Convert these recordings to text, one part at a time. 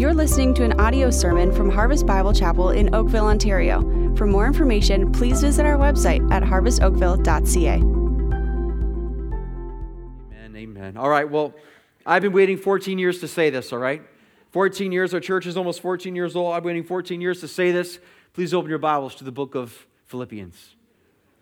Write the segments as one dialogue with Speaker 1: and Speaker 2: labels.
Speaker 1: You're listening to an audio sermon from Harvest Bible Chapel in Oakville, Ontario. For more information, please visit our website at harvestoakville.ca.
Speaker 2: Amen, amen. All right, well, I've been waiting 14 years to say this, all right? 14 years, our church is almost 14 years old. I've been waiting 14 years to say this. Please open your Bibles to the book of Philippians.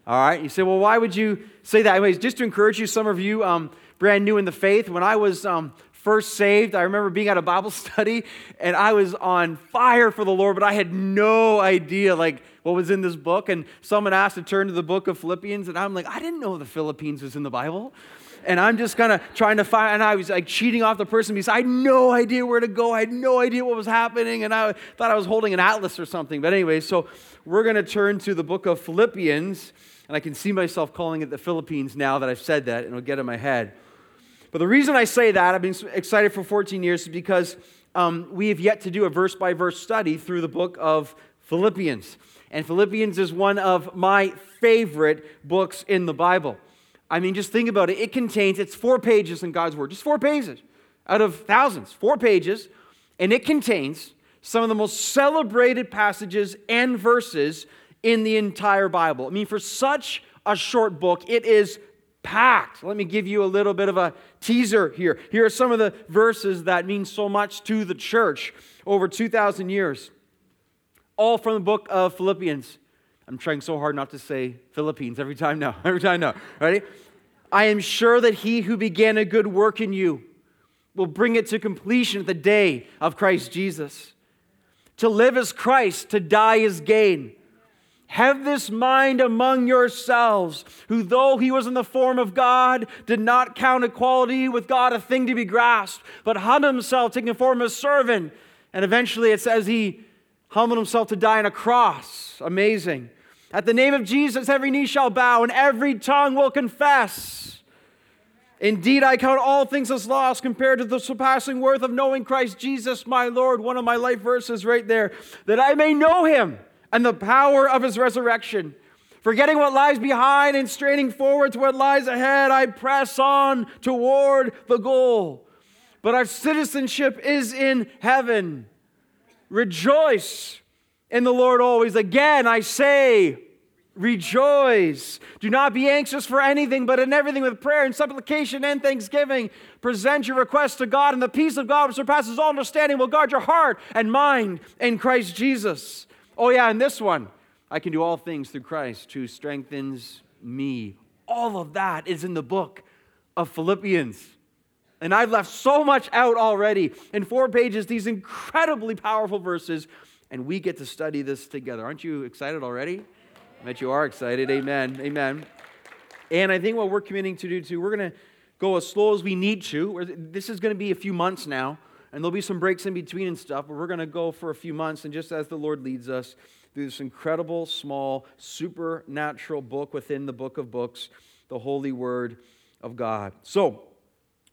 Speaker 2: All right, you say, well, why would you say that? Anyways, just to encourage you, some of you um, brand new in the faith, when I was um, first saved, I remember being at a Bible study and I was on fire for the Lord, but I had no idea like what was in this book. And someone asked to turn to the book of Philippians, and I'm like, I didn't know the Philippines was in the Bible. And I'm just kind of trying to find, and I was like cheating off the person because I had no idea where to go. I had no idea what was happening, and I thought I was holding an atlas or something. But anyway, so we're going to turn to the book of Philippians, and I can see myself calling it the Philippines now that I've said that, and it'll get in my head. But the reason I say that, I've been excited for 14 years, is because um, we have yet to do a verse by verse study through the book of Philippians. And Philippians is one of my favorite books in the Bible. I mean, just think about it. It contains, it's four pages in God's Word, just four pages out of thousands, four pages, and it contains some of the most celebrated passages and verses in the entire Bible. I mean, for such a short book, it is packed. Let me give you a little bit of a teaser here. Here are some of the verses that mean so much to the church over 2,000 years, all from the book of Philippians. I'm trying so hard not to say Philippines every time now. Every time now. Ready? I am sure that he who began a good work in you will bring it to completion at the day of Christ Jesus. To live as Christ, to die is gain. Have this mind among yourselves, who, though he was in the form of God, did not count equality with God a thing to be grasped, but humbled himself, taking the form of a servant. And eventually it says he humbled himself to die on a cross. Amazing. At the name of Jesus, every knee shall bow and every tongue will confess. Indeed, I count all things as loss compared to the surpassing worth of knowing Christ Jesus, my Lord. One of my life verses right there. That I may know him and the power of his resurrection. Forgetting what lies behind and straining forward to what lies ahead, I press on toward the goal. But our citizenship is in heaven. Rejoice in the Lord always. Again, I say, rejoice. Do not be anxious for anything, but in everything with prayer and supplication and thanksgiving, present your requests to God, and the peace of God, which surpasses all understanding, will guard your heart and mind in Christ Jesus. Oh, yeah, and this one I can do all things through Christ who strengthens me. All of that is in the book of Philippians. And I've left so much out already. In four pages, these incredibly powerful verses and we get to study this together. Aren't you excited already? I bet you are excited. Amen. Amen. And I think what we're committing to do too, we're going to go as slow as we need to. This is going to be a few months now, and there'll be some breaks in between and stuff, but we're going to go for a few months, and just as the Lord leads us through this incredible, small, supernatural book within the book of books, the Holy Word of God. So,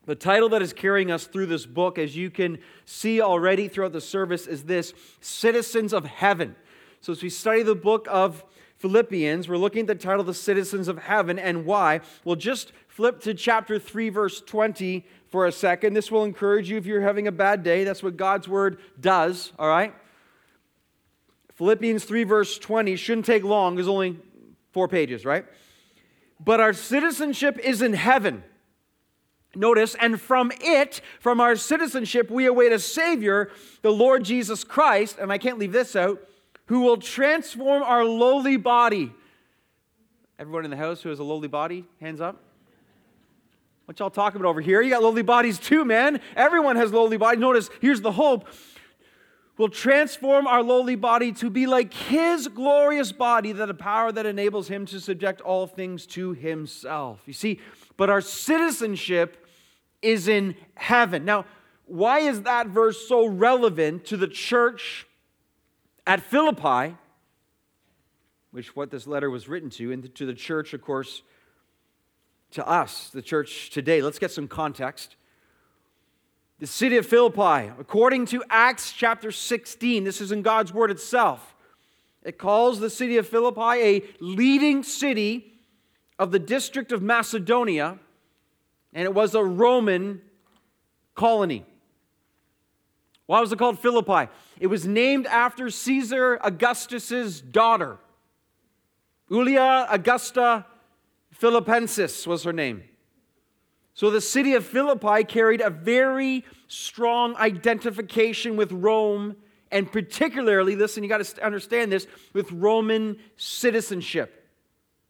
Speaker 2: the title that is carrying us through this book, as you can see already throughout the service, is this Citizens of Heaven. So, as we study the book of Philippians, we're looking at the title, The Citizens of Heaven, and why. We'll just flip to chapter 3, verse 20 for a second. This will encourage you if you're having a bad day. That's what God's word does, all right? Philippians 3, verse 20 shouldn't take long, there's only four pages, right? But our citizenship is in heaven Notice, and from it, from our citizenship, we await a Savior, the Lord Jesus Christ, and I can't leave this out, who will transform our lowly body. Everyone in the house who has a lowly body, hands up. What y'all talking about over here? You got lowly bodies too, man. Everyone has lowly bodies. Notice, here's the hope. Will transform our lowly body to be like his glorious body, that a power that enables him to subject all things to himself. You see, but our citizenship is in heaven. Now, why is that verse so relevant to the church at Philippi, which what this letter was written to, and to the church, of course, to us, the church today? Let's get some context. The city of Philippi, according to Acts chapter 16, this is in God's word itself. It calls the city of Philippi a leading city of the district of Macedonia and it was a Roman colony. Why was it called Philippi? It was named after Caesar Augustus's daughter. Julia Augusta Philippensis was her name. So the city of Philippi carried a very strong identification with Rome, and particularly, listen, you got to understand this, with Roman citizenship.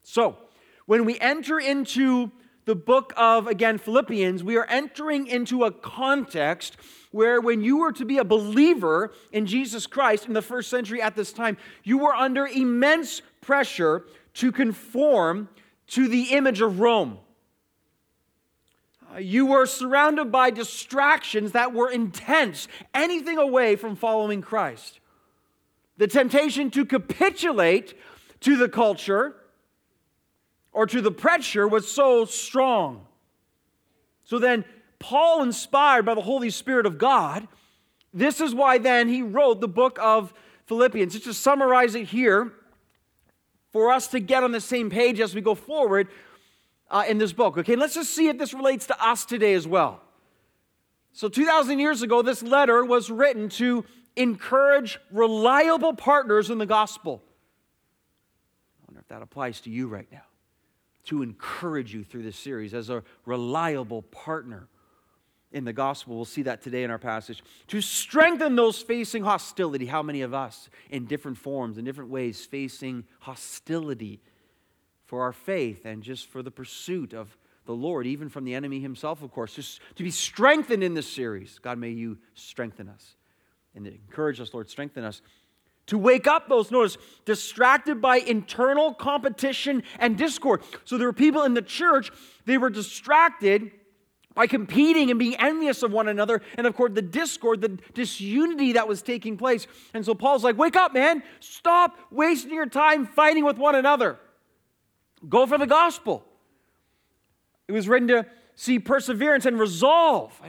Speaker 2: So, when we enter into the book of, again, Philippians, we are entering into a context where when you were to be a believer in Jesus Christ in the first century at this time, you were under immense pressure to conform to the image of Rome. Uh, you were surrounded by distractions that were intense, anything away from following Christ. The temptation to capitulate to the culture or to the pressure was so strong. So then, Paul, inspired by the Holy Spirit of God, this is why then he wrote the book of Philippians. Just to summarize it here, for us to get on the same page as we go forward uh, in this book. Okay, let's just see if this relates to us today as well. So, 2,000 years ago, this letter was written to encourage reliable partners in the gospel. I wonder if that applies to you right now to encourage you through this series as a reliable partner in the gospel. We'll see that today in our passage. To strengthen those facing hostility. How many of us, in different forms, in different ways, facing hostility for our faith and just for the pursuit of the Lord, even from the enemy himself, of course, just to be strengthened in this series. God, may you strengthen us and encourage us, Lord, strengthen us to wake up those, notice, distracted by internal competition and discord. So there were people in the church, they were distracted by competing and being envious of one another, and of course, the discord, the disunity that was taking place. And so Paul's like, Wake up, man. Stop wasting your time fighting with one another. Go for the gospel. It was written to see perseverance and resolve.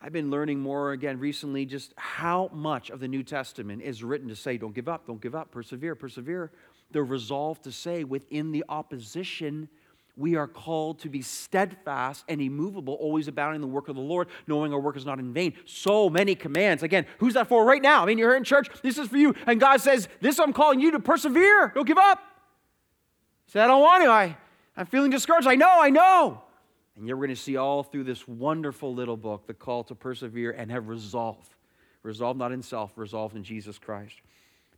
Speaker 2: I've been learning more again recently just how much of the New Testament is written to say, don't give up, don't give up, persevere, persevere. The resolve to say, within the opposition, we are called to be steadfast and immovable, always abounding in the work of the Lord, knowing our work is not in vain. So many commands. Again, who's that for right now? I mean, you're here in church, this is for you. And God says, This I'm calling you to persevere. Don't give up. Say, I don't want to. I, I'm feeling discouraged. I know, I know. And we're going to see all through this wonderful little book the call to persevere and have resolve. Resolve not in self, resolve in Jesus Christ.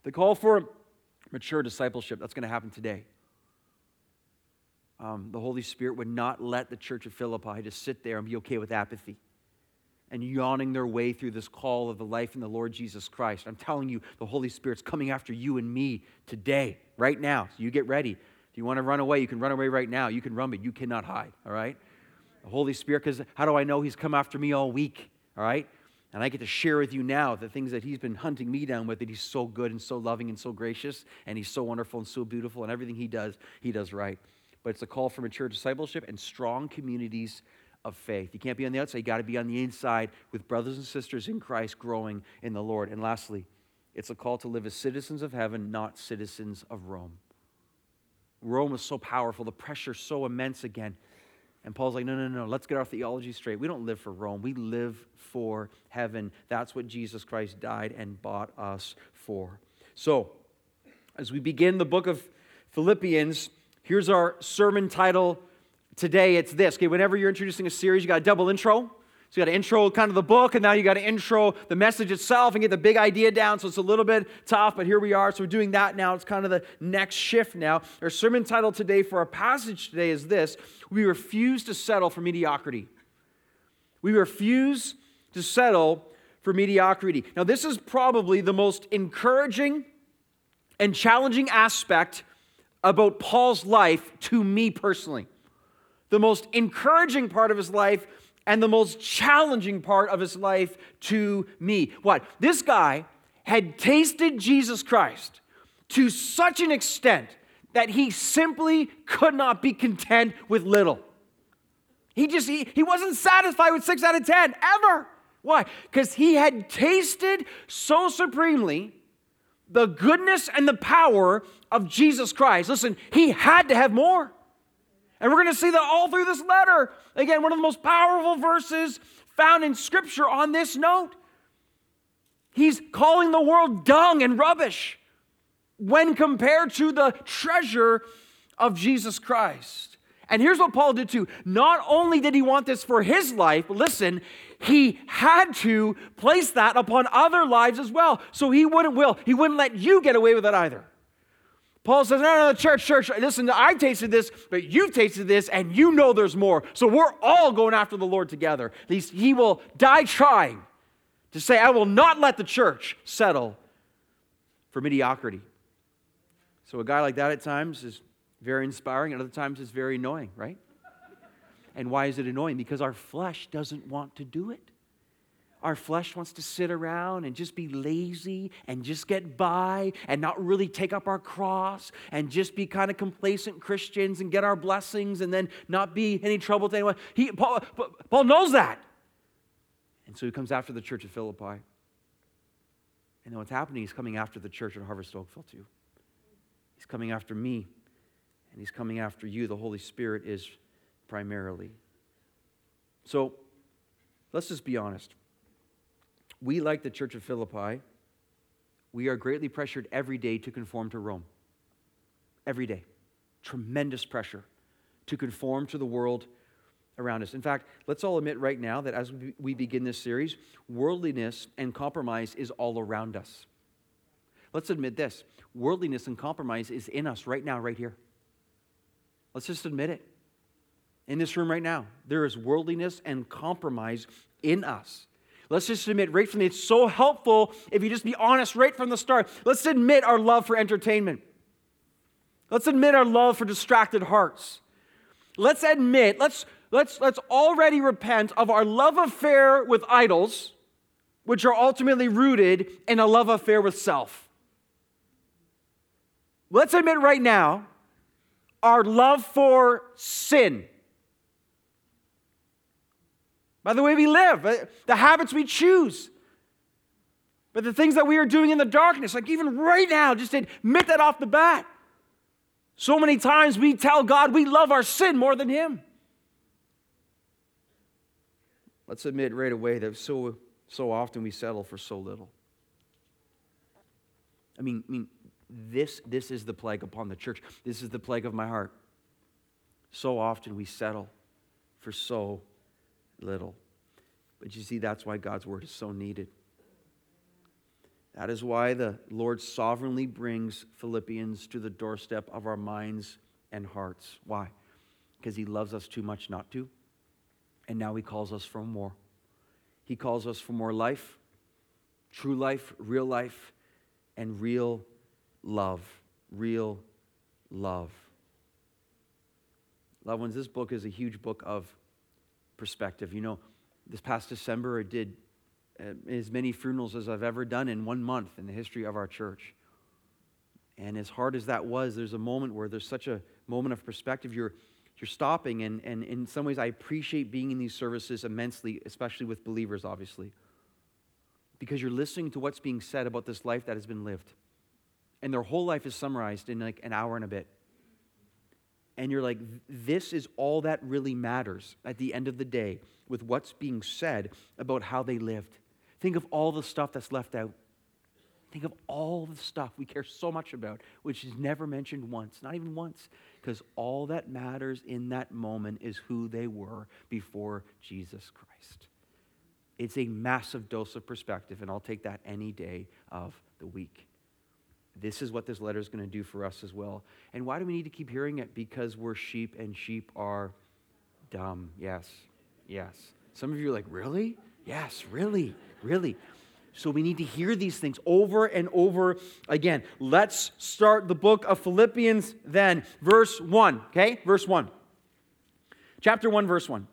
Speaker 2: The call for mature discipleship, that's going to happen today. Um, the Holy Spirit would not let the church of Philippi just sit there and be okay with apathy and yawning their way through this call of the life in the Lord Jesus Christ. I'm telling you, the Holy Spirit's coming after you and me today, right now. So you get ready. If you want to run away, you can run away right now. You can run, but you cannot hide, all right? the Holy Spirit, because how do I know He's come after me all week? All right? And I get to share with you now the things that He's been hunting me down with, that He's so good and so loving and so gracious, and He's so wonderful and so beautiful, and everything He does, He does right. But it's a call for mature discipleship and strong communities of faith. You can't be on the outside, you got to be on the inside with brothers and sisters in Christ growing in the Lord. And lastly, it's a call to live as citizens of heaven, not citizens of Rome. Rome is so powerful, the pressure so immense again. And Paul's like, no, no, no, let's get our theology straight. We don't live for Rome, we live for heaven. That's what Jesus Christ died and bought us for. So, as we begin the book of Philippians, here's our sermon title today. It's this. Okay, whenever you're introducing a series, you got a double intro. So you got to intro kind of the book, and now you got to intro the message itself and get the big idea down. So it's a little bit tough, but here we are. So we're doing that now. It's kind of the next shift now. Our sermon title today for our passage today is this We refuse to settle for mediocrity. We refuse to settle for mediocrity. Now, this is probably the most encouraging and challenging aspect about Paul's life to me personally. The most encouraging part of his life and the most challenging part of his life to me. What? This guy had tasted Jesus Christ to such an extent that he simply could not be content with little. He just, he, he wasn't satisfied with six out of 10, ever. Why? Because he had tasted so supremely the goodness and the power of Jesus Christ. Listen, he had to have more. And we're going to see that all through this letter. Again, one of the most powerful verses found in Scripture on this note. He's calling the world dung and rubbish when compared to the treasure of Jesus Christ. And here's what Paul did too. Not only did he want this for his life, but listen, he had to place that upon other lives as well. So he wouldn't will. He wouldn't let you get away with it either. Paul says, no, no, no, church, church, listen, I've tasted this, but you've tasted this, and you know there's more. So we're all going after the Lord together. He will die trying to say, I will not let the church settle for mediocrity. So a guy like that at times is very inspiring, and other times it's very annoying, right? And why is it annoying? Because our flesh doesn't want to do it. Our flesh wants to sit around and just be lazy and just get by and not really take up our cross and just be kind of complacent Christians and get our blessings and then not be any trouble to anyone. He, Paul, Paul knows that. And so he comes after the church at Philippi. And then what's happening, he's coming after the church at Harvest Oakville too. He's coming after me and he's coming after you. The Holy Spirit is primarily. So let's just be honest. We, like the church of Philippi, we are greatly pressured every day to conform to Rome. Every day. Tremendous pressure to conform to the world around us. In fact, let's all admit right now that as we begin this series, worldliness and compromise is all around us. Let's admit this worldliness and compromise is in us right now, right here. Let's just admit it in this room right now. There is worldliness and compromise in us. Let's just admit right from the, it's so helpful if you just be honest right from the start. Let's admit our love for entertainment. Let's admit our love for distracted hearts. Let's admit, let's, let's, let's already repent of our love affair with idols, which are ultimately rooted in a love affair with self. Let's admit right now our love for sin by the way we live, uh, the habits we choose. But the things that we are doing in the darkness, like even right now, just admit that off the bat. So many times we tell God we love our sin more than Him. Let's admit right away that so, so often we settle for so little. I mean, I mean this, this is the plague upon the church. This is the plague of my heart. So often we settle for so little. But you see, that's why God's word is so needed. That is why the Lord sovereignly brings Philippians to the doorstep of our minds and hearts. Why? Because he loves us too much not to. And now he calls us for more. He calls us for more life, true life, real life, and real love. Real love. Loved ones, this book is a huge book of perspective. You know, this past December, I did uh, as many funerals as I've ever done in one month in the history of our church. And as hard as that was, there's a moment where there's such a moment of perspective. You're, you're stopping, and, and in some ways, I appreciate being in these services immensely, especially with believers, obviously, because you're listening to what's being said about this life that has been lived. And their whole life is summarized in like an hour and a bit and you're like, this is all that really matters at the end of the day with what's being said about how they lived. Think of all the stuff that's left out. Think of all the stuff we care so much about, which is never mentioned once, not even once, because all that matters in that moment is who they were before Jesus Christ. It's a massive dose of perspective, and I'll take that any day of the week. This is what this letter is going to do for us as well. And why do we need to keep hearing it? Because we're sheep and sheep are dumb. Yes, yes. Some of you are like, really? Yes, really, really. So we need to hear these things over and over again. Let's start the book of Philippians then. Verse 1, okay? Verse 1. Chapter 1, verse 1.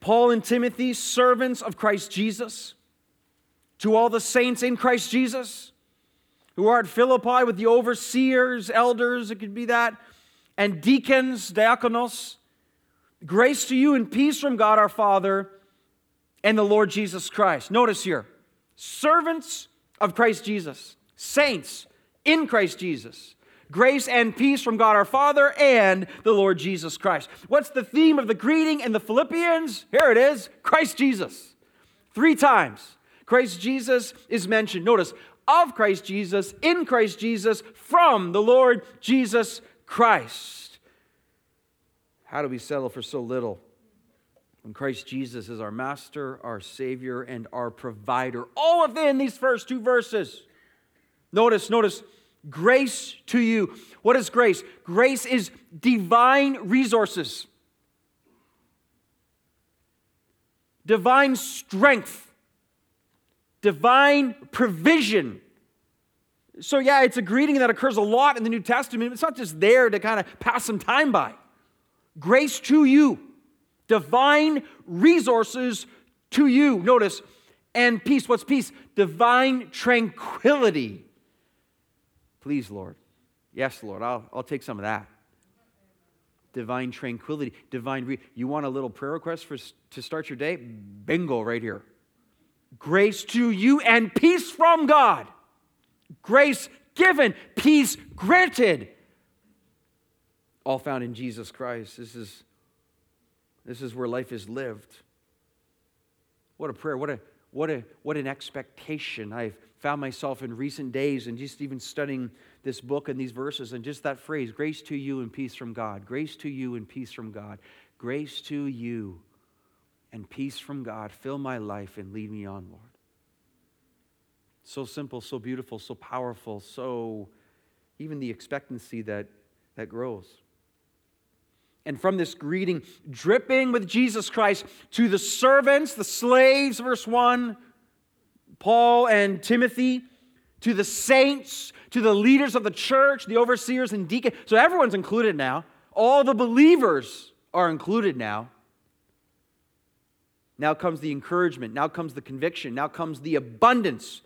Speaker 2: Paul and Timothy, servants of Christ Jesus to all the saints in Christ Jesus who are at Philippi with the overseers, elders, it could be that, and deacons, diakonos. Grace to you and peace from God our Father and the Lord Jesus Christ. Notice here, servants of Christ Jesus, saints in Christ Jesus. Grace and peace from God our Father and the Lord Jesus Christ. What's the theme of the greeting in the Philippians? Here it is Christ Jesus. Three times. Christ Jesus is mentioned. Notice, of Christ Jesus, in Christ Jesus, from the Lord Jesus Christ. How do we settle for so little? When Christ Jesus is our master, our savior, and our provider. All of within these first two verses. Notice, notice, grace to you. What is grace? Grace is divine resources, divine strength, divine provision. So, yeah, it's a greeting that occurs a lot in the New Testament. It's not just there to kind of pass some time by. Grace to you divine resources to you. Notice, and peace. What's peace? Divine tranquility. Please, Lord. Yes, Lord, I'll, I'll take some of that. Divine tranquility, divine. Re- you want a little prayer request for, to start your day? Bingo, right here. Grace to you and peace from God. Grace given, peace granted. All found in Jesus Christ. This is this is where life is lived. What a prayer. What, a, what, a, what an expectation. I've found myself in recent days and just even studying this book and these verses and just that phrase grace to you and peace from God. Grace to you and peace from God. Grace to you and peace from God. Fill my life and lead me on, Lord. So simple, so beautiful, so powerful, so even the expectancy that, that grows and from this greeting, dripping with Jesus Christ to the servants, the slaves, verse 1, Paul and Timothy, to the saints, to the leaders of the church, the overseers and deacons. So everyone's included now. All the believers are included now. Now comes the encouragement. Now comes the conviction. Now comes the abundance.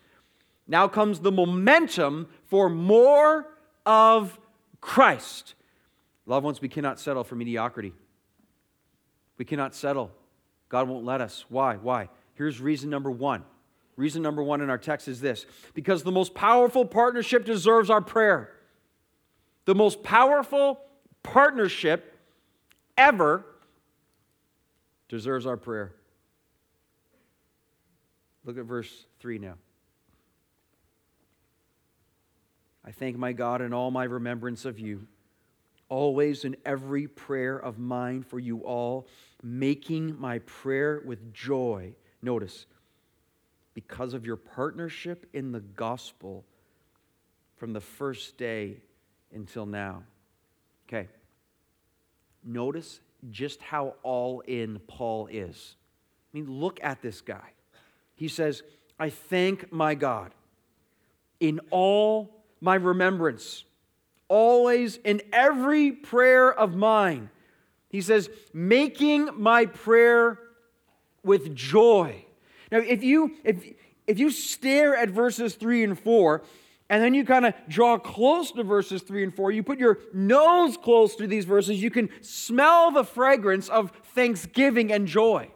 Speaker 2: Now comes the momentum for more of Christ. Loved ones, we cannot settle for mediocrity. We cannot settle. God won't let us. Why? Why? Here's reason number one. Reason number one in our text is this because the most powerful partnership deserves our prayer. The most powerful partnership ever deserves our prayer. Look at verse 3 now. I thank my God in all my remembrance of you always in every prayer of mine for you all, making my prayer with joy. Notice, because of your partnership in the gospel from the first day until now. Okay. Notice just how all in Paul is. I mean, look at this guy. He says, I thank my God in all my remembrance always in every prayer of mine. He says, making my prayer with joy. Now, if you if if you stare at verses three and four, and then you kind of draw close to verses three and four, you put your nose close to these verses, you can smell the fragrance of thanksgiving and joy.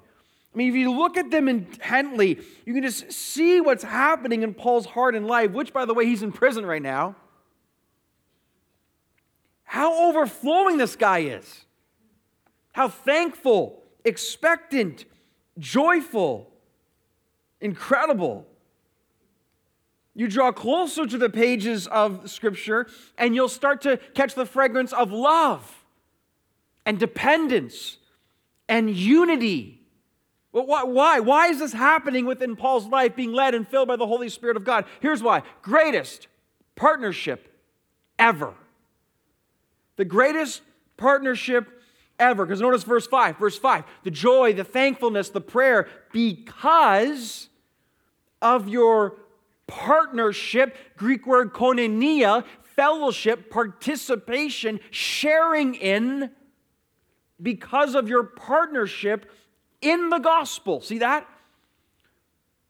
Speaker 2: I mean, if you look at them intently, you can just see what's happening in Paul's heart and life, which, by the way, he's in prison right now how overflowing this guy is. How thankful, expectant, joyful, incredible. You draw closer to the pages of Scripture, and you'll start to catch the fragrance of love and dependence and unity. Well, why? Why is this happening within Paul's life, being led and filled by the Holy Spirit of God? Here's why greatest partnership ever the greatest partnership ever. Because notice verse 5. Verse 5 the joy, the thankfulness, the prayer, because of your partnership, Greek word koinonia, fellowship, participation, sharing in, because of your partnership in the gospel. See that?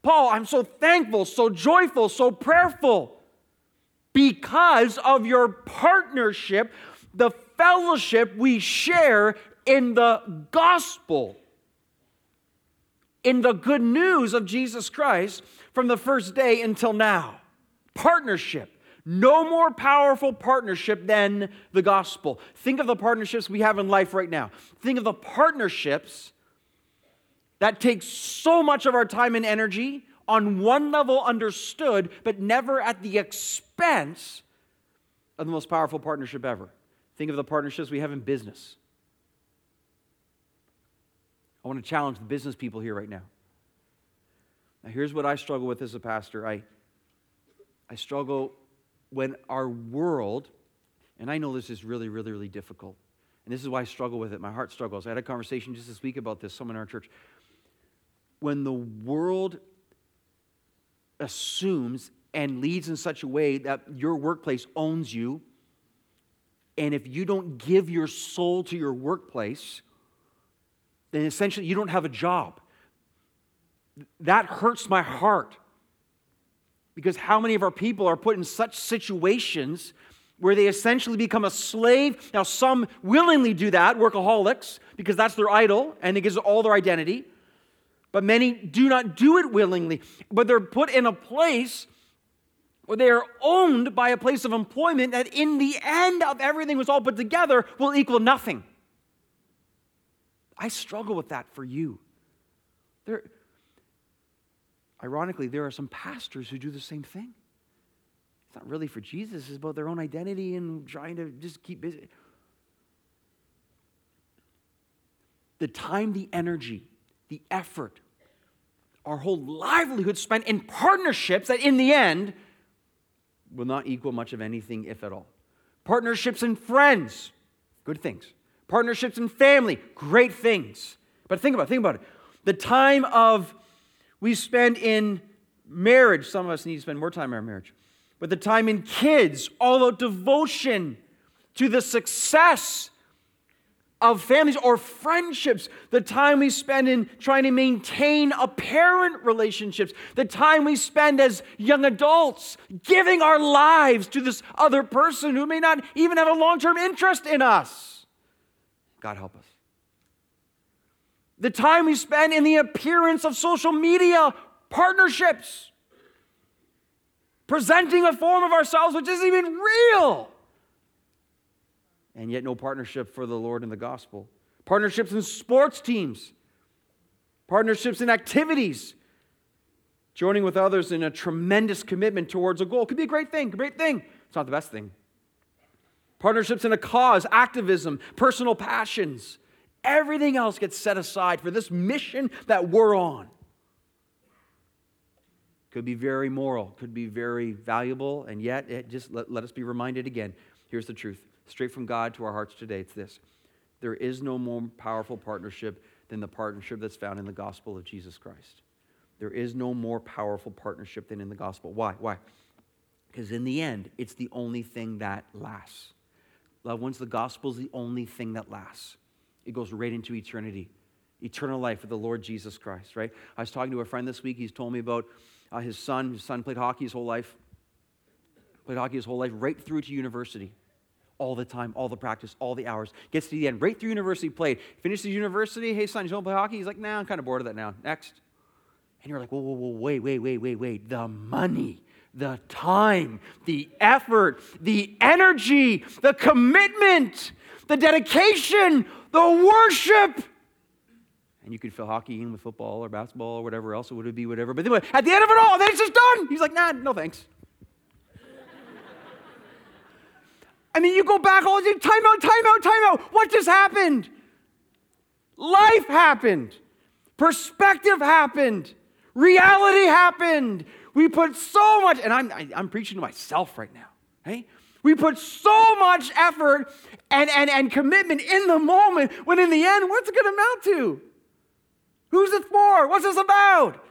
Speaker 2: Paul, I'm so thankful, so joyful, so prayerful because of your partnership the fellowship we share in the gospel, in the good news of Jesus Christ from the first day until now. Partnership. No more powerful partnership than the gospel. Think of the partnerships we have in life right now. Think of the partnerships that takes so much of our time and energy, on one level understood, but never at the expense of the most powerful partnership ever. Think of the partnerships we have in business. I want to challenge the business people here right now. Now, here's what I struggle with as a pastor I, I struggle when our world, and I know this is really, really, really difficult, and this is why I struggle with it. My heart struggles. I had a conversation just this week about this, someone in our church. When the world assumes and leads in such a way that your workplace owns you, and if you don't give your soul to your workplace, then essentially you don't have a job. That hurts my heart. Because how many of our people are put in such situations where they essentially become a slave? Now, some willingly do that, workaholics, because that's their idol and it gives all their identity. But many do not do it willingly, but they're put in a place where they are owned by a place of employment that, in the end of everything was all put together, will equal nothing. I struggle with that for you. There, ironically, there are some pastors who do the same thing. It's not really for Jesus, it's about their own identity and trying to just keep busy. The time, the energy, the effort, our whole livelihood spent in partnerships that in the end will not equal much of anything, if at all. Partnerships and friends, good things. Partnerships and family, great things. But think about it, think about it. The time of we spend in marriage, some of us need to spend more time in our marriage. But the time in kids, all out devotion to the success of families or friendships, the time we spend in trying to maintain a parent relationships, the time we spend as young adults giving our lives to this other person who may not even have a long term interest in us. God help us. The time we spend in the appearance of social media partnerships, presenting a form of ourselves which isn't even real, and yet no partnership for the Lord and the gospel. Partnerships in sports teams, partnerships in activities, joining with others in a tremendous commitment towards a goal. Could be a great thing, great thing. It's not the best thing partnerships in a cause, activism, personal passions. Everything else gets set aside for this mission that we're on. Could be very moral, could be very valuable, and yet it just let, let us be reminded again. Here's the truth straight from God to our hearts today it's this there is no more powerful partnership than the partnership that's found in the gospel of Jesus Christ. There is no more powerful partnership than in the gospel. Why? Why? Because in the end, it's the only thing that lasts. Loved ones, the gospel is the only thing that lasts. It goes right into eternity, eternal life with the Lord Jesus Christ, right? I was talking to a friend this week. He's told me about uh, his son. His son played hockey his whole life, played hockey his whole life, right through to university. All the time, all the practice, all the hours. Gets to the end, right through university, played. Finishes university. Hey, son, you don't play hockey? He's like, nah, I'm kind of bored of that now. Next. And you're like, whoa, whoa, whoa, wait, wait, wait, wait, wait. The money the time, the effort, the energy, the commitment, the dedication, the worship. And you could fill hockey in with football or basketball or whatever else it would be, whatever. But anyway, at the end of it all, then it's just done. He's like, nah, no thanks. I mean, you go back all the time, out, time out, time out. What just happened? Life happened. Perspective happened. Reality happened. We put so much, and I'm, I, am i am preaching to myself right now, hey? We put so much effort and, and, and commitment in the moment when in the end, what's it going to amount to? Who's it for? What's this about?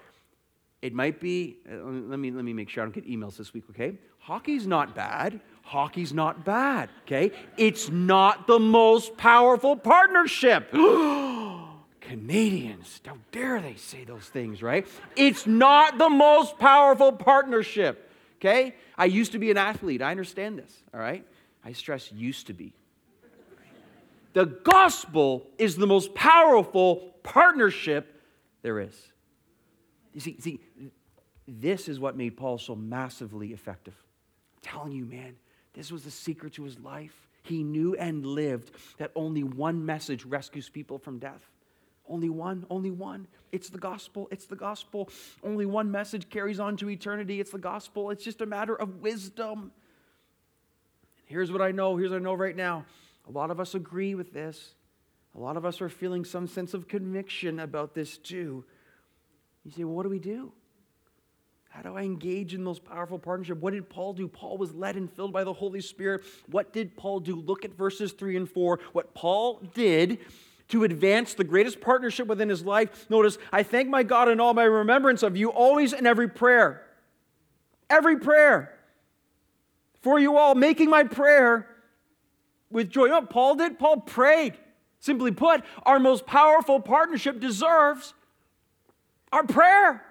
Speaker 2: It might be, uh, let me, let me make sure I don't get emails this week, okay? Hockey's not bad. Hockey's not bad, okay? It's not the most powerful partnership. Canadians, how dare they say those things, right? It's not the most powerful partnership, okay? I used to be an athlete. I understand this, all right? I stress used to be. The gospel is the most powerful partnership there is. You see, see, this is what made Paul so massively effective. Telling you, man, this was the secret to his life. He knew and lived that only one message rescues people from death. Only one, only one. It's the gospel. It's the gospel. Only one message carries on to eternity. It's the gospel. It's just a matter of wisdom. Here's what I know. Here's what I know right now. A lot of us agree with this. A lot of us are feeling some sense of conviction about this too. You say, well, what do we do? How do I engage in those powerful partnerships? What did Paul do? Paul was led and filled by the Holy Spirit. What did Paul do? Look at verses 3 and 4. What Paul did to advance the greatest partnership within his life. Notice, I thank my God in all my remembrance of you, always in every prayer. Every prayer. For you all, making my prayer with joy. You know what Paul did? Paul prayed. Simply put, our most powerful partnership deserves our prayer.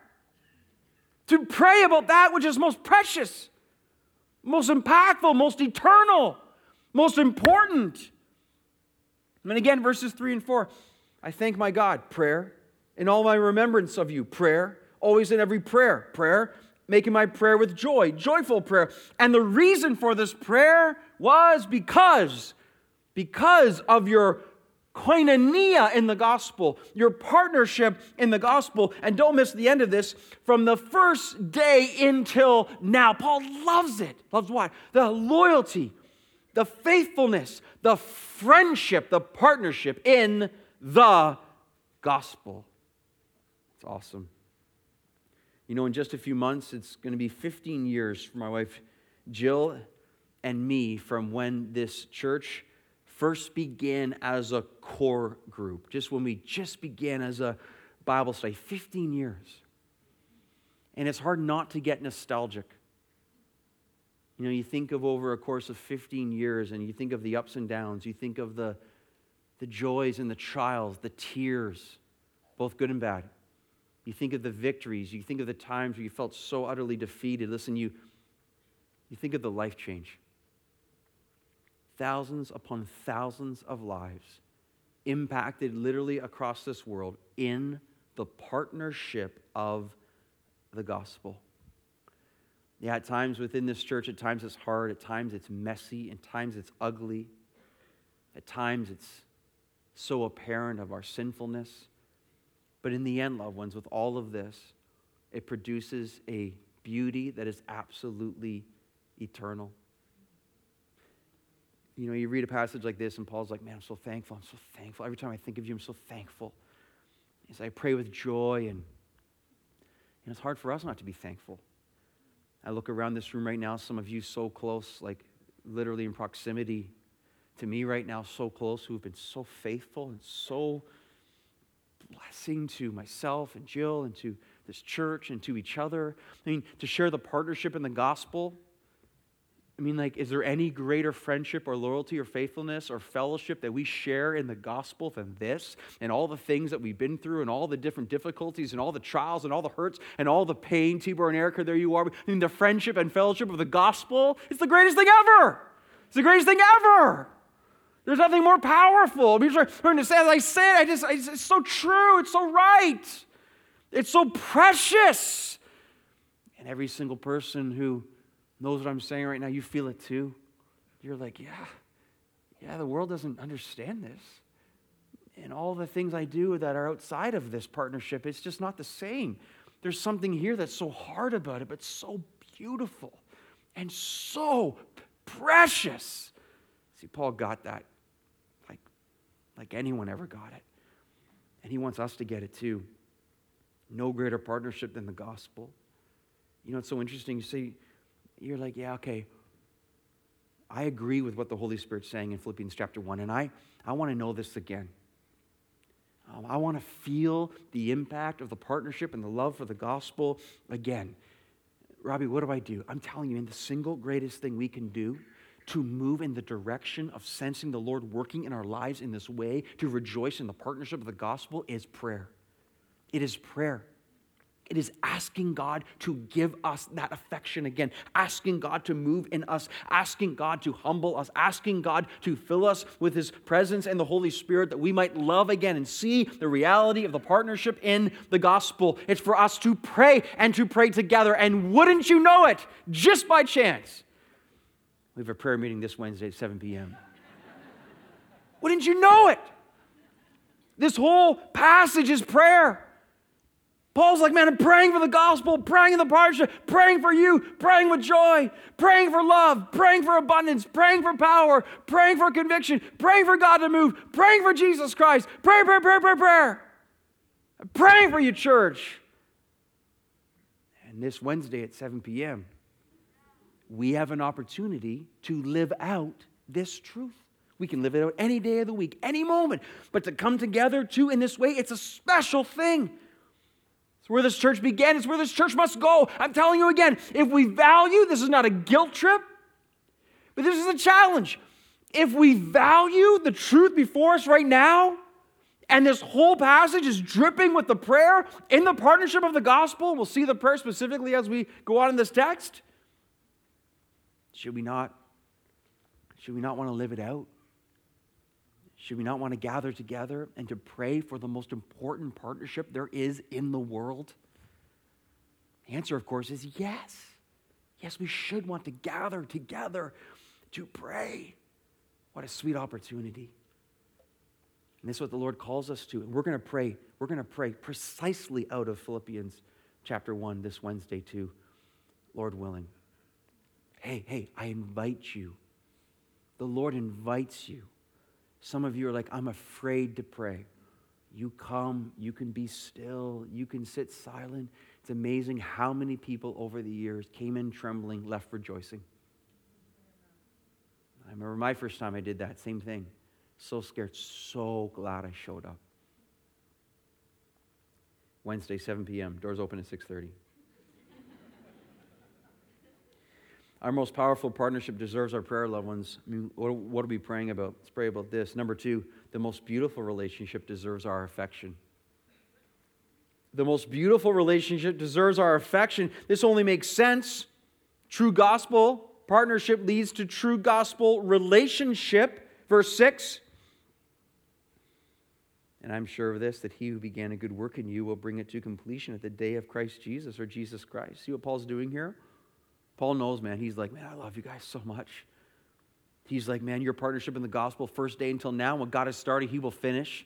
Speaker 2: To pray about that which is most precious, most impactful, most eternal, most important. And again, verses 3 and 4 I thank my God, prayer, in all my remembrance of you, prayer, always in every prayer, prayer, making my prayer with joy, joyful prayer. And the reason for this prayer was because, because of your koinonia in the gospel, your partnership in the gospel. And don't miss the end of this from the first day until now. Paul loves it. Loves what? The loyalty, the faithfulness, the friendship, the partnership in the gospel. It's awesome. You know, in just a few months, it's going to be 15 years for my wife Jill and me from when this church first began as a core group, just when we just began as a Bible study, 15 years. And it's hard not to get nostalgic. You know, you think of over a course of 15 years and you think of the ups and downs, you think of the, the joys and the trials, the tears, both good and bad. You think of the victories, you think of the times where you felt so utterly defeated. Listen, you, you think of the life change thousands upon thousands of lives impacted literally across this world in the partnership of the gospel. Yeah, at times within this church, at times it's hard, at times it's messy, at times it's ugly, at times it's so apparent of our sinfulness. But in the end, loved ones, with all of this, it produces a beauty that is absolutely eternal. You know, you read a passage like this, and Paul's like, Man, I'm so thankful. I'm so thankful. Every time I think of you, I'm so thankful. As I pray with joy, and, and it's hard for us not to be thankful. I look around this room right now, some of you so close, like literally in proximity to me right now, so close, who have been so faithful and so blessing to myself and Jill and to this church and to each other. I mean, to share the partnership in the gospel I mean, like, is there any greater friendship or loyalty or faithfulness or fellowship that we share in the gospel than this? And all the things that we've been through and all the different difficulties and all the trials and all the hurts and all the pain. Tibor and Erica, there you are. I mean, the friendship and fellowship of the gospel, it's the greatest thing ever. It's the greatest thing ever. There's nothing more powerful. I mean, to say, as I say it, I just, it's so true. It's so right. It's so precious. And every single person who knows what I'm saying right now, you feel it too. You're like, yeah, yeah, the world doesn't understand this. And all the things I do that are outside of this partnership, it's just not the same. There's something here that's so hard about it, but so beautiful and so precious. See, Paul got that like, like anyone ever got it. And he wants us to get it too. No greater partnership than the gospel. You know, it's so interesting. You see, you're like, yeah, okay. I agree with what the Holy Spirit's saying in Philippians chapter 1, and I, I want to know this again. Um, I want to feel the impact of the partnership and the love for the gospel again. Robbie, what do I do? I'm telling you, in the single greatest thing we can do to move in the direction of sensing the Lord working in our lives in this way, to rejoice in the partnership of the gospel, is prayer. It is prayer. It is asking God to give us that affection again, asking God to move in us, asking God to humble us, asking God to fill us with His presence and the Holy Spirit that we might love again and see the reality of the partnership in the gospel. It's for us to pray and to pray together. And wouldn't you know it, just by chance, we have a prayer meeting this Wednesday at 7 p.m. wouldn't you know it? This whole passage is prayer. Paul's like, man, I'm praying for the gospel, praying in the partnership, praying for you, praying with joy, praying for love, praying for abundance, praying for power, praying for conviction, praying for God to move, praying for Jesus Christ. Pray, pray, pray, pray, prayer. I'm praying for you, church. And this Wednesday at 7 p.m., we have an opportunity to live out this truth. We can live it out any day of the week, any moment. But to come together too in this way, it's a special thing. It's where this church began, it's where this church must go. I'm telling you again, if we value, this is not a guilt trip, but this is a challenge. If we value the truth before us right now, and this whole passage is dripping with the prayer in the partnership of the gospel, we'll see the prayer specifically as we go on in this text. Should we not should we not want to live it out? Should we not want to gather together and to pray for the most important partnership there is in the world? The answer, of course, is yes. Yes, we should want to gather together to pray. What a sweet opportunity. And this is what the Lord calls us to. And we're going to pray. We're going to pray precisely out of Philippians chapter 1 this Wednesday, too, Lord willing. Hey, hey, I invite you. The Lord invites you some of you are like, I'm afraid to pray. You come, you can be still, you can sit silent. It's amazing how many people over the years came in trembling, left rejoicing. I remember my first time I did that, same thing. So scared, so glad I showed up. Wednesday, 7 p.m. Doors open at 6:30. Our most powerful partnership deserves our prayer, loved ones. I mean, what, what are we praying about? Let's pray about this. Number two, the most beautiful relationship deserves our affection. The most beautiful relationship deserves our affection. This only makes sense. True gospel partnership leads to true gospel relationship. Verse 6. And I'm sure of this, that he who began a good work in you will bring it to completion at the day of Christ Jesus or Jesus Christ. See what Paul's doing here? Paul knows, man. He's like, man, I love you guys so much. He's like, man, your partnership in the gospel, first day until now, when God has started, He will finish.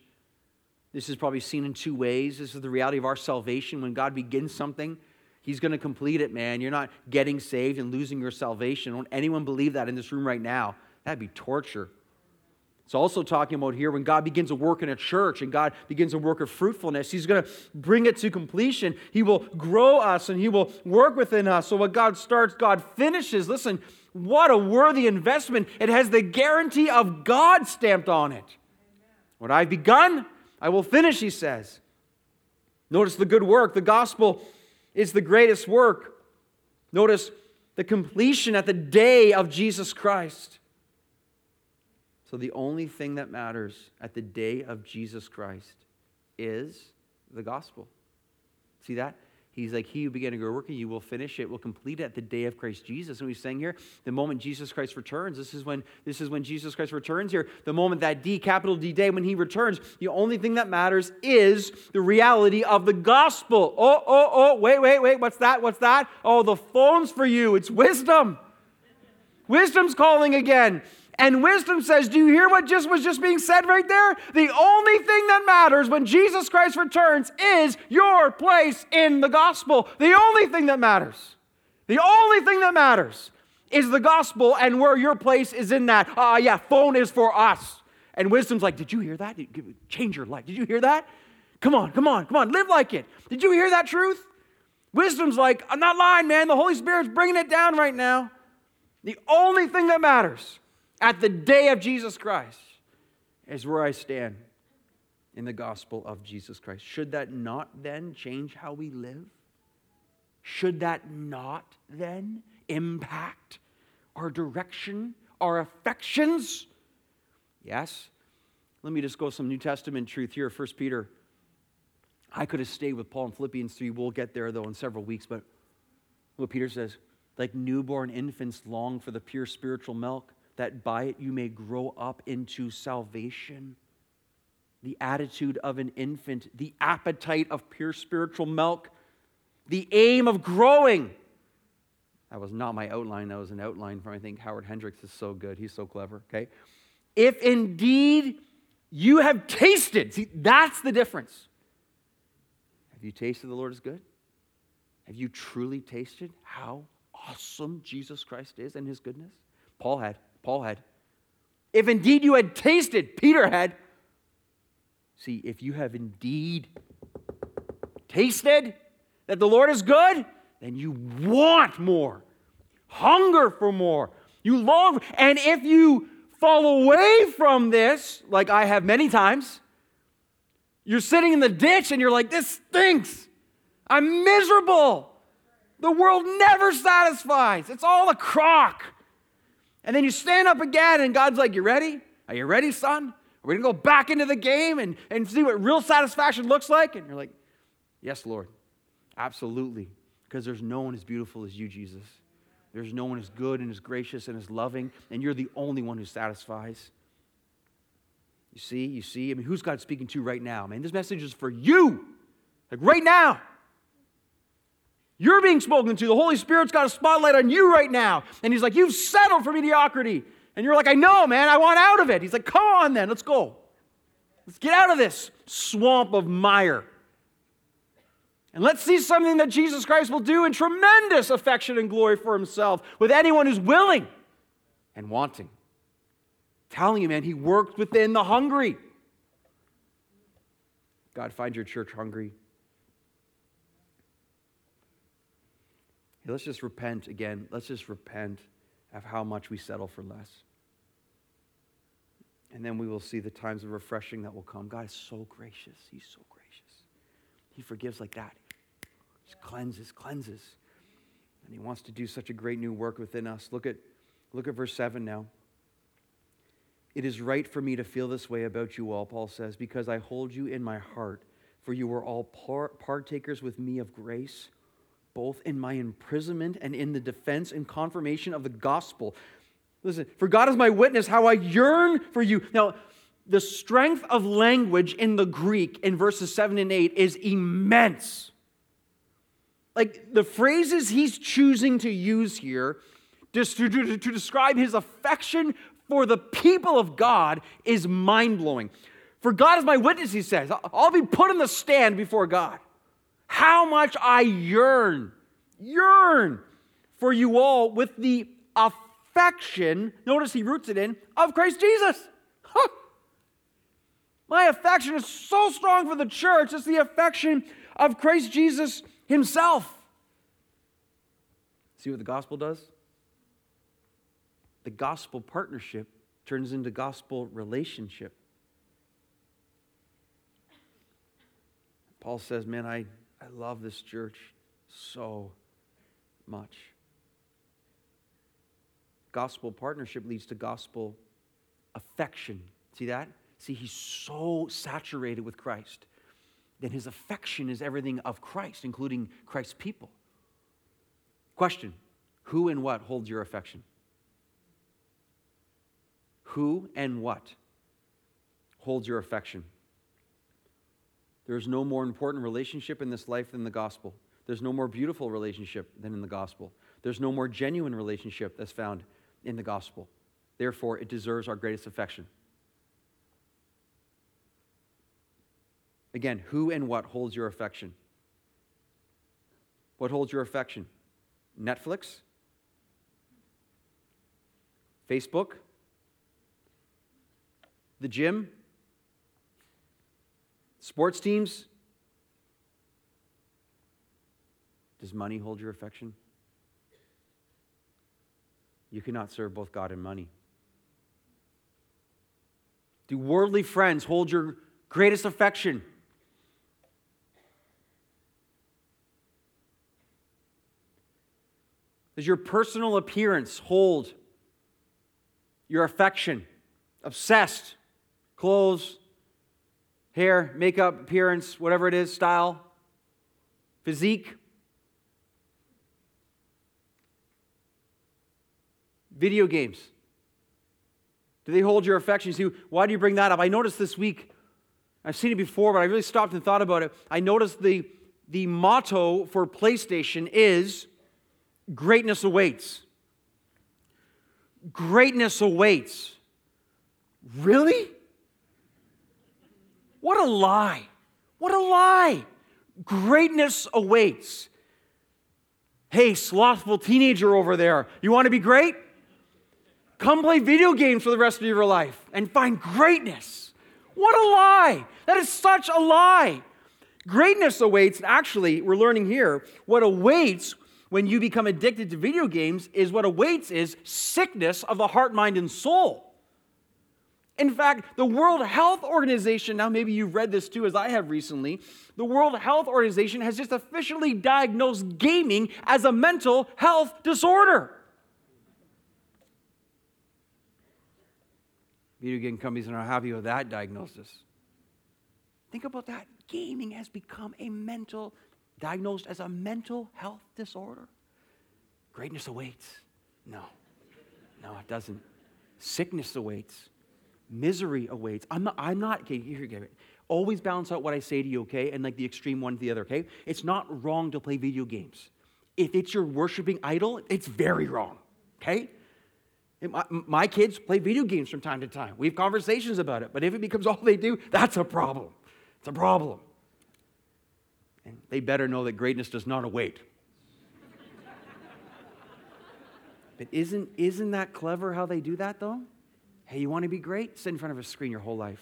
Speaker 2: This is probably seen in two ways. This is the reality of our salvation. When God begins something, He's going to complete it, man. You're not getting saved and losing your salvation. Don't anyone believe that in this room right now? That'd be torture. It's also talking about here when God begins a work in a church and God begins a work of fruitfulness, He's going to bring it to completion. He will grow us and He will work within us. So, what God starts, God finishes. Listen, what a worthy investment. It has the guarantee of God stamped on it. What I've begun, I will finish, He says. Notice the good work. The gospel is the greatest work. Notice the completion at the day of Jesus Christ. So the only thing that matters at the day of Jesus Christ is the gospel. See that? He's like, He who began a good work in you will finish it, will complete it at the day of Christ Jesus. And he's saying here, the moment Jesus Christ returns, this is when this is when Jesus Christ returns here. The moment that D, capital D day, when he returns, the only thing that matters is the reality of the gospel. Oh, oh, oh, wait, wait, wait, what's that? What's that? Oh, the phone's for you. It's wisdom. Wisdom's calling again. And wisdom says, Do you hear what just was just being said right there? The only thing that matters when Jesus Christ returns is your place in the gospel. The only thing that matters. The only thing that matters is the gospel and where your place is in that. Ah, uh, yeah, phone is for us. And wisdom's like, Did you hear that? Change your life. Did you hear that? Come on, come on, come on, live like it. Did you hear that truth? Wisdom's like, I'm not lying, man. The Holy Spirit's bringing it down right now. The only thing that matters at the day of Jesus Christ is where I stand in the gospel of Jesus Christ. Should that not then change how we live? Should that not then impact our direction, our affections? Yes. Let me just go some New Testament truth here. First Peter. I could have stayed with Paul in Philippians 3. We'll get there though in several weeks, but what Peter says, like newborn infants long for the pure spiritual milk that by it you may grow up into salvation. The attitude of an infant, the appetite of pure spiritual milk, the aim of growing. That was not my outline, that was an outline from, I think, Howard Hendricks is so good. He's so clever, okay? If indeed you have tasted. See, that's the difference. Have you tasted the Lord is good? Have you truly tasted how awesome Jesus Christ is and his goodness? Paul had. Paul had. If indeed you had tasted, Peter had. See, if you have indeed tasted that the Lord is good, then you want more, hunger for more. You long, and if you fall away from this, like I have many times, you're sitting in the ditch and you're like, this stinks. I'm miserable. The world never satisfies, it's all a crock. And then you stand up again, and God's like, You ready? Are you ready, son? Are we gonna go back into the game and, and see what real satisfaction looks like? And you're like, Yes, Lord. Absolutely. Because there's no one as beautiful as you, Jesus. There's no one as good and as gracious and as loving, and you're the only one who satisfies. You see, you see, I mean, who's God speaking to right now, man? This message is for you, like right now. You're being spoken to. The Holy Spirit's got a spotlight on you right now. And He's like, You've settled for mediocrity. And you're like, I know, man, I want out of it. He's like, Come on then, let's go. Let's get out of this swamp of mire. And let's see something that Jesus Christ will do in tremendous affection and glory for himself with anyone who's willing and wanting. telling you, man, he worked within the hungry. God, find your church hungry. Hey, let's just repent again. Let's just repent of how much we settle for less. And then we will see the times of refreshing that will come. God is so gracious. He's so gracious. He forgives like that He cleanses, cleanses. And he wants to do such a great new work within us. Look at, look at verse 7 now. It is right for me to feel this way about you all, Paul says, because I hold you in my heart, for you were all partakers with me of grace, both in my imprisonment and in the defense and confirmation of the gospel. Listen, for God is my witness how I yearn for you. Now, the strength of language in the Greek in verses 7 and 8 is immense like the phrases he's choosing to use here just to, to, to describe his affection for the people of God is mind blowing. For God is my witness, he says. I'll be put in the stand before God. How much I yearn, yearn for you all with the affection, notice he roots it in, of Christ Jesus. My affection is so strong for the church, it's the affection of Christ Jesus himself. See what the gospel does? The gospel partnership turns into gospel relationship. Paul says, Man, I, I love this church so much. Gospel partnership leads to gospel affection. See that? See, he's so saturated with Christ that his affection is everything of Christ, including Christ's people. Question Who and what holds your affection? Who and what holds your affection? There is no more important relationship in this life than the gospel. There's no more beautiful relationship than in the gospel. There's no more genuine relationship that's found in the gospel. Therefore, it deserves our greatest affection. Again, who and what holds your affection? What holds your affection? Netflix? Facebook? The gym? Sports teams? Does money hold your affection? You cannot serve both God and money. Do worldly friends hold your greatest affection? Does your personal appearance hold your affection? Obsessed. Clothes, hair, makeup, appearance, whatever it is, style, physique. Video games. Do they hold your affection? You see, why do you bring that up? I noticed this week, I've seen it before, but I really stopped and thought about it. I noticed the, the motto for PlayStation is greatness awaits. Greatness awaits. Really? What a lie. What a lie. Greatness awaits. Hey, slothful teenager over there, you want to be great? Come play video games for the rest of your life and find greatness. What a lie. That is such a lie. Greatness awaits. Actually, we're learning here what awaits when you become addicted to video games is what awaits is sickness of the heart, mind, and soul. In fact, the World Health Organization, now maybe you've read this too, as I have recently, the World Health Organization has just officially diagnosed gaming as a mental health disorder. Video game companies are not happy with that diagnosis. Think about that. Gaming has become a mental, diagnosed as a mental health disorder. Greatness awaits. No, no, it doesn't. Sickness awaits. Misery awaits. I'm not, I'm not, okay, here, here, always balance out what I say to you, okay? And like the extreme one to the other, okay? It's not wrong to play video games. If it's your worshiping idol, it's very wrong, okay? My, my kids play video games from time to time. We have conversations about it. But if it becomes all they do, that's a problem. It's a problem. And they better know that greatness does not await. but isn't, isn't that clever how they do that, though? Hey, you want to be great? Sit in front of a screen your whole life.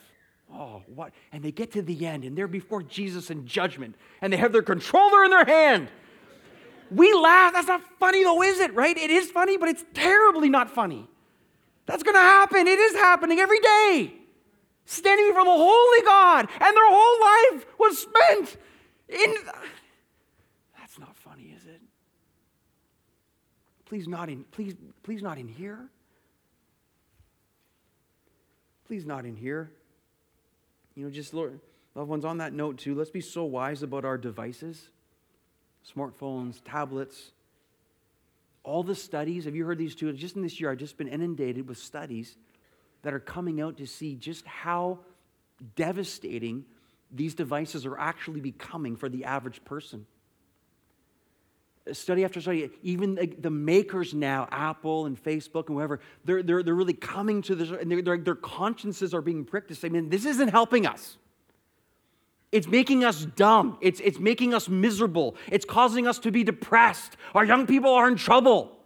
Speaker 2: Oh, what? And they get to the end and they're before Jesus in judgment and they have their controller in their hand. We laugh. That's not funny, though, is it? Right? It is funny, but it's terribly not funny. That's going to happen. It is happening every day. Standing before the holy God, and their whole life was spent in. That's not funny, is it? Please not in. Please, please not in here. Please not in here. You know, just Lord, loved ones. On that note too, let's be so wise about our devices, smartphones, tablets all the studies, have you heard these two? Just in this year, I've just been inundated with studies that are coming out to see just how devastating these devices are actually becoming for the average person. Study after study, even the, the makers now, Apple and Facebook and whoever, they're, they're, they're really coming to this, and their, their consciences are being pricked to say, man, this isn't helping us. It's making us dumb. It's, it's making us miserable. It's causing us to be depressed. Our young people are in trouble.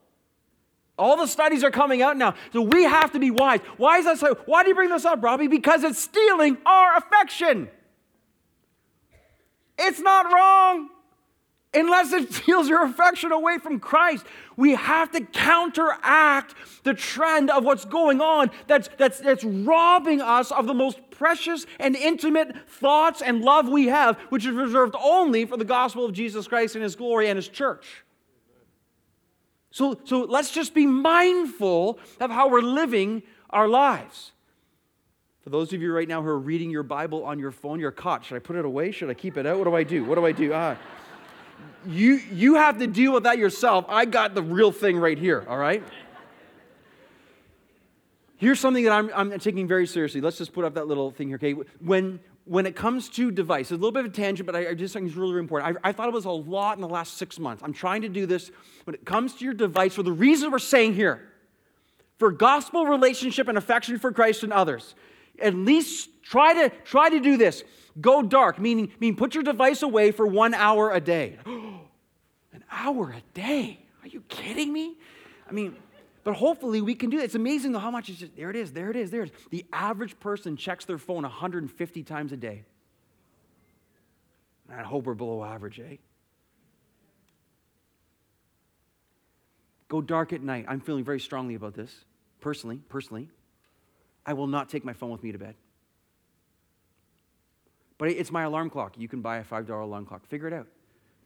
Speaker 2: All the studies are coming out now. So we have to be wise. Why is that so? Why do you bring this up, Robbie? Because it's stealing our affection. It's not wrong unless it steals your affection away from Christ. We have to counteract the trend of what's going on that's, that's, that's robbing us of the most precious and intimate thoughts and love we have, which is reserved only for the gospel of Jesus Christ and his glory and his church. So, so let's just be mindful of how we're living our lives. For those of you right now who are reading your Bible on your phone, you're caught. Should I put it away? Should I keep it out? What do I do? What do I do? Ah you, you have to deal with that yourself. I got the real thing right here, all right? Here's something that I'm, I'm taking very seriously. Let's just put up that little thing here, okay? When, when it comes to devices, a little bit of a tangent, but I, I just think it's really, really important. I, I thought it was a lot in the last six months. I'm trying to do this when it comes to your device for the reason we're saying here for gospel relationship and affection for Christ and others. At least try to try to do this. Go dark, meaning, meaning put your device away for one hour a day. An hour a day? Are you kidding me? I mean, but hopefully we can do it. It's amazing how much it's just, there it is, there it is, there it is. The average person checks their phone 150 times a day. I hope we're below average, eh? Go dark at night. I'm feeling very strongly about this. Personally, personally. I will not take my phone with me to bed. But it's my alarm clock. You can buy a $5 alarm clock. Figure it out.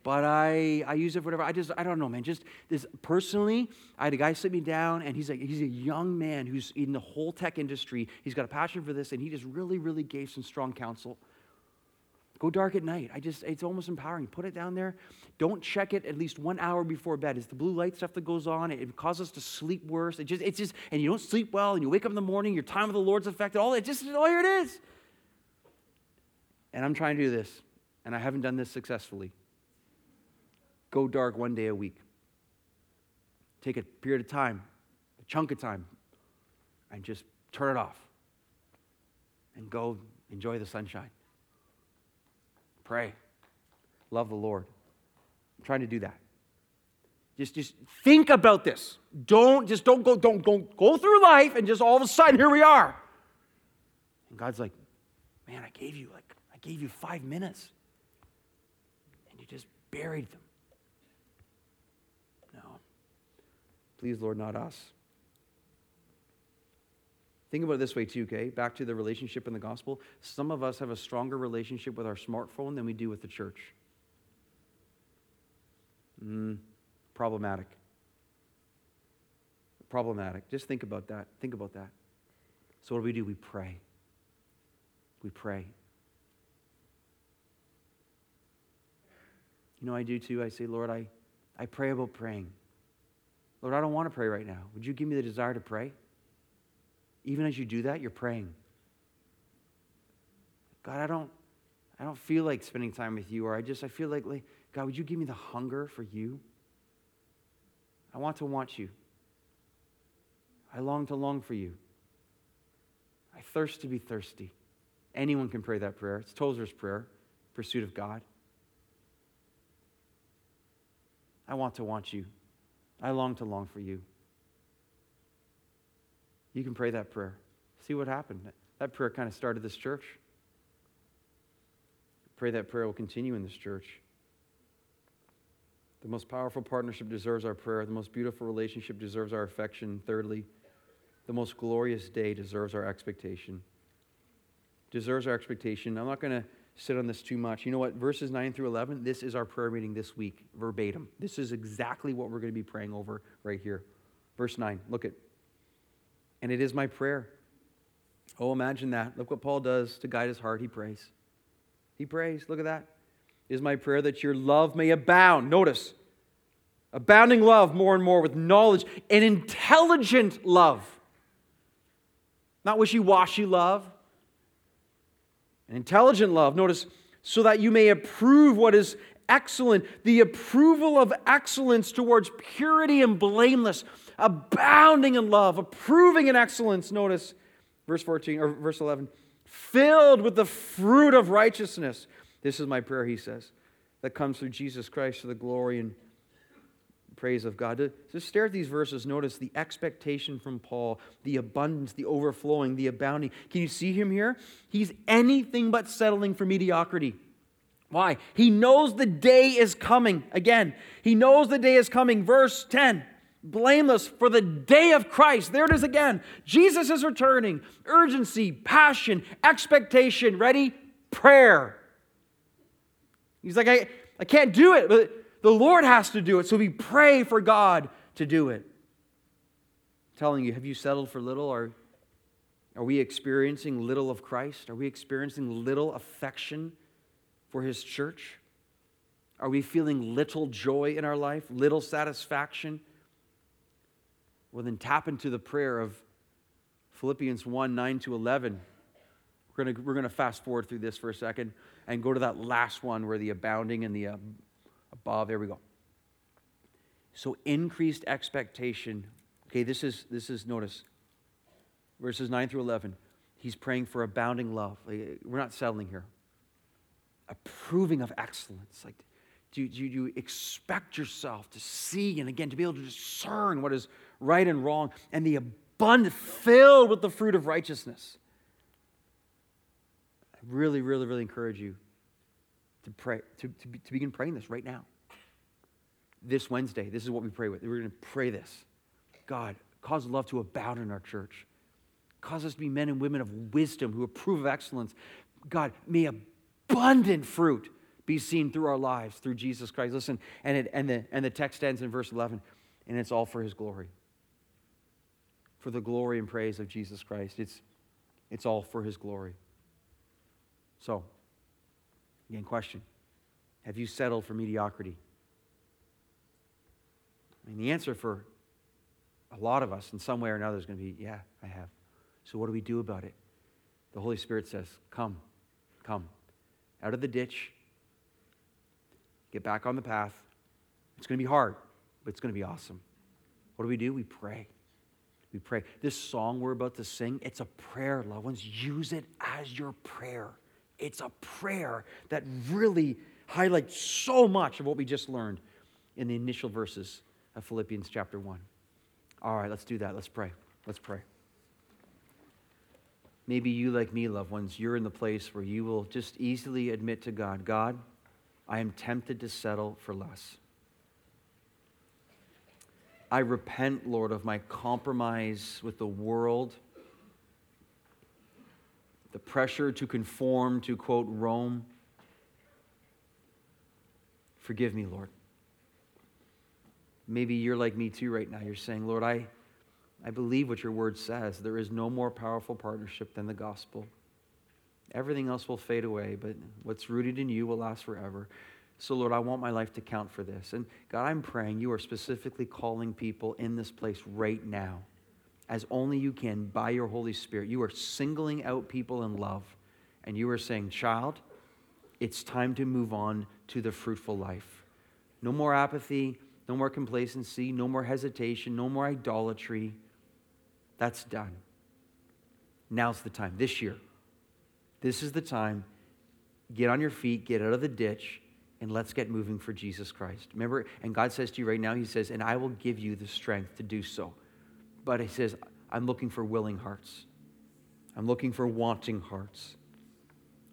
Speaker 2: But I, I use it for whatever. I just, I don't know, man. Just this personally, I had a guy sit me down, and he's like, he's a young man who's in the whole tech industry. He's got a passion for this, and he just really, really gave some strong counsel. Go dark at night. I just, it's almost empowering. Put it down there. Don't check it at least one hour before bed. It's the blue light stuff that goes on. It, it causes us to sleep worse. It just, it's just, and you don't sleep well, and you wake up in the morning, your time with the Lord's affected. All that, just, oh, here it is. And I'm trying to do this, and I haven't done this successfully. Go dark one day a week. Take a period of time, a chunk of time, and just turn it off. And go enjoy the sunshine. Pray. Love the Lord. I'm trying to do that. Just, just think about this. Don't just don't go, don't, don't go through life and just all of a sudden here we are. And God's like, man, I gave you like gave you five minutes. And you just buried them. No. Please, Lord, not us. Think about it this way, too, okay? Back to the relationship in the gospel. Some of us have a stronger relationship with our smartphone than we do with the church. Mm, problematic. Problematic. Just think about that. Think about that. So, what do we do? We pray. We pray. You know, I do too. I say, Lord, I, I pray about praying. Lord, I don't want to pray right now. Would you give me the desire to pray? Even as you do that, you're praying. God, I don't, I don't feel like spending time with you, or I just I feel like, like God, would you give me the hunger for you? I want to want you. I long to long for you. I thirst to be thirsty. Anyone can pray that prayer. It's Tozer's prayer, pursuit of God. I want to want you. I long to long for you. You can pray that prayer. See what happened. That prayer kind of started this church. Pray that prayer will continue in this church. The most powerful partnership deserves our prayer. The most beautiful relationship deserves our affection. Thirdly, the most glorious day deserves our expectation. Deserves our expectation. I'm not going to sit on this too much. You know what? Verses 9 through 11, this is our prayer meeting this week, verbatim. This is exactly what we're going to be praying over right here. Verse 9, look at. And it is my prayer. Oh, imagine that. Look what Paul does to guide his heart. He prays. He prays. Look at that. It is my prayer that your love may abound. Notice, abounding love more and more with knowledge and intelligent love. Not wishy washy love, an intelligent love. Notice, so that you may approve what is excellent, the approval of excellence towards purity and blameless, abounding in love, approving in excellence. Notice verse 14 or verse 11, filled with the fruit of righteousness. This is my prayer, he says, that comes through Jesus Christ to the glory and praise of God. Just stare at these verses. Notice the expectation from Paul, the abundance, the overflowing, the abounding. Can you see him here? He's anything but settling for mediocrity. Why? He knows the day is coming. Again, he knows the day is coming. Verse 10 blameless for the day of Christ. There it is again. Jesus is returning. Urgency, passion, expectation. Ready? Prayer. He's like, I, I can't do it, the Lord has to do it. So we pray for God to do it. I'm telling you, have you settled for little? Or are we experiencing little of Christ? Are we experiencing little affection for His church? Are we feeling little joy in our life, little satisfaction? Well, then tap into the prayer of Philippians 1 9 to 11. We're going we're going to fast forward through this for a second and go to that last one where the abounding and the um, uh. There we go. So increased expectation. Okay, this is this is notice verses 9 through 11. He's praying for abounding love. We're not settling here. Approving of excellence. Like, do you, do you expect yourself to see and again to be able to discern what is right and wrong and the abundant, filled with the fruit of righteousness? I really, really, really encourage you to pray, to, to, to begin praying this right now. This Wednesday, this is what we pray with. We're going to pray this. God, cause love to abound in our church. Cause us to be men and women of wisdom who approve of excellence. God, may abundant fruit be seen through our lives through Jesus Christ. Listen, and, it, and, the, and the text ends in verse 11, and it's all for his glory. For the glory and praise of Jesus Christ. It's, it's all for his glory. So, Again, question Have you settled for mediocrity? I mean, the answer for a lot of us in some way or another is going to be, yeah, I have. So what do we do about it? The Holy Spirit says, come, come. Out of the ditch, get back on the path. It's going to be hard, but it's going to be awesome. What do we do? We pray. We pray. This song we're about to sing, it's a prayer, loved ones. Use it as your prayer. It's a prayer that really highlights so much of what we just learned in the initial verses of Philippians chapter 1. All right, let's do that. Let's pray. Let's pray. Maybe you, like me, loved ones, you're in the place where you will just easily admit to God, God, I am tempted to settle for less. I repent, Lord, of my compromise with the world, the pressure to conform to, quote, Rome. Forgive me, Lord. Maybe you're like me too right now. You're saying, Lord, I, I believe what your word says. There is no more powerful partnership than the gospel. Everything else will fade away, but what's rooted in you will last forever. So, Lord, I want my life to count for this. And God, I'm praying you are specifically calling people in this place right now, as only you can by your Holy Spirit. You are singling out people in love, and you are saying, Child, it's time to move on to the fruitful life. No more apathy, no more complacency, no more hesitation, no more idolatry. That's done. Now's the time, this year. This is the time. Get on your feet, get out of the ditch and let's get moving for Jesus Christ. Remember, and God says to you right now, He says, and I will give you the strength to do so. But He says, I'm looking for willing hearts, I'm looking for wanting hearts.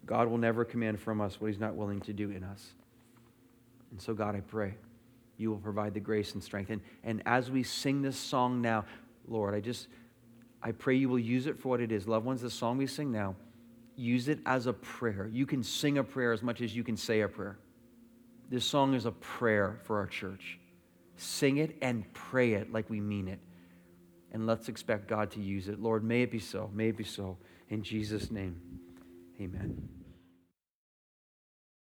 Speaker 2: God will never command from us what He's not willing to do in us. And so, God, I pray you will provide the grace and strength. And, and as we sing this song now, Lord, I just, I pray you will use it for what it is. Loved ones, the song we sing now, use it as a prayer. You can sing a prayer as much as you can say a prayer. This song is a prayer for our church. Sing it and pray it like we mean it. And let's expect God to use it. Lord, may it be so. May it be so. In Jesus' name, amen.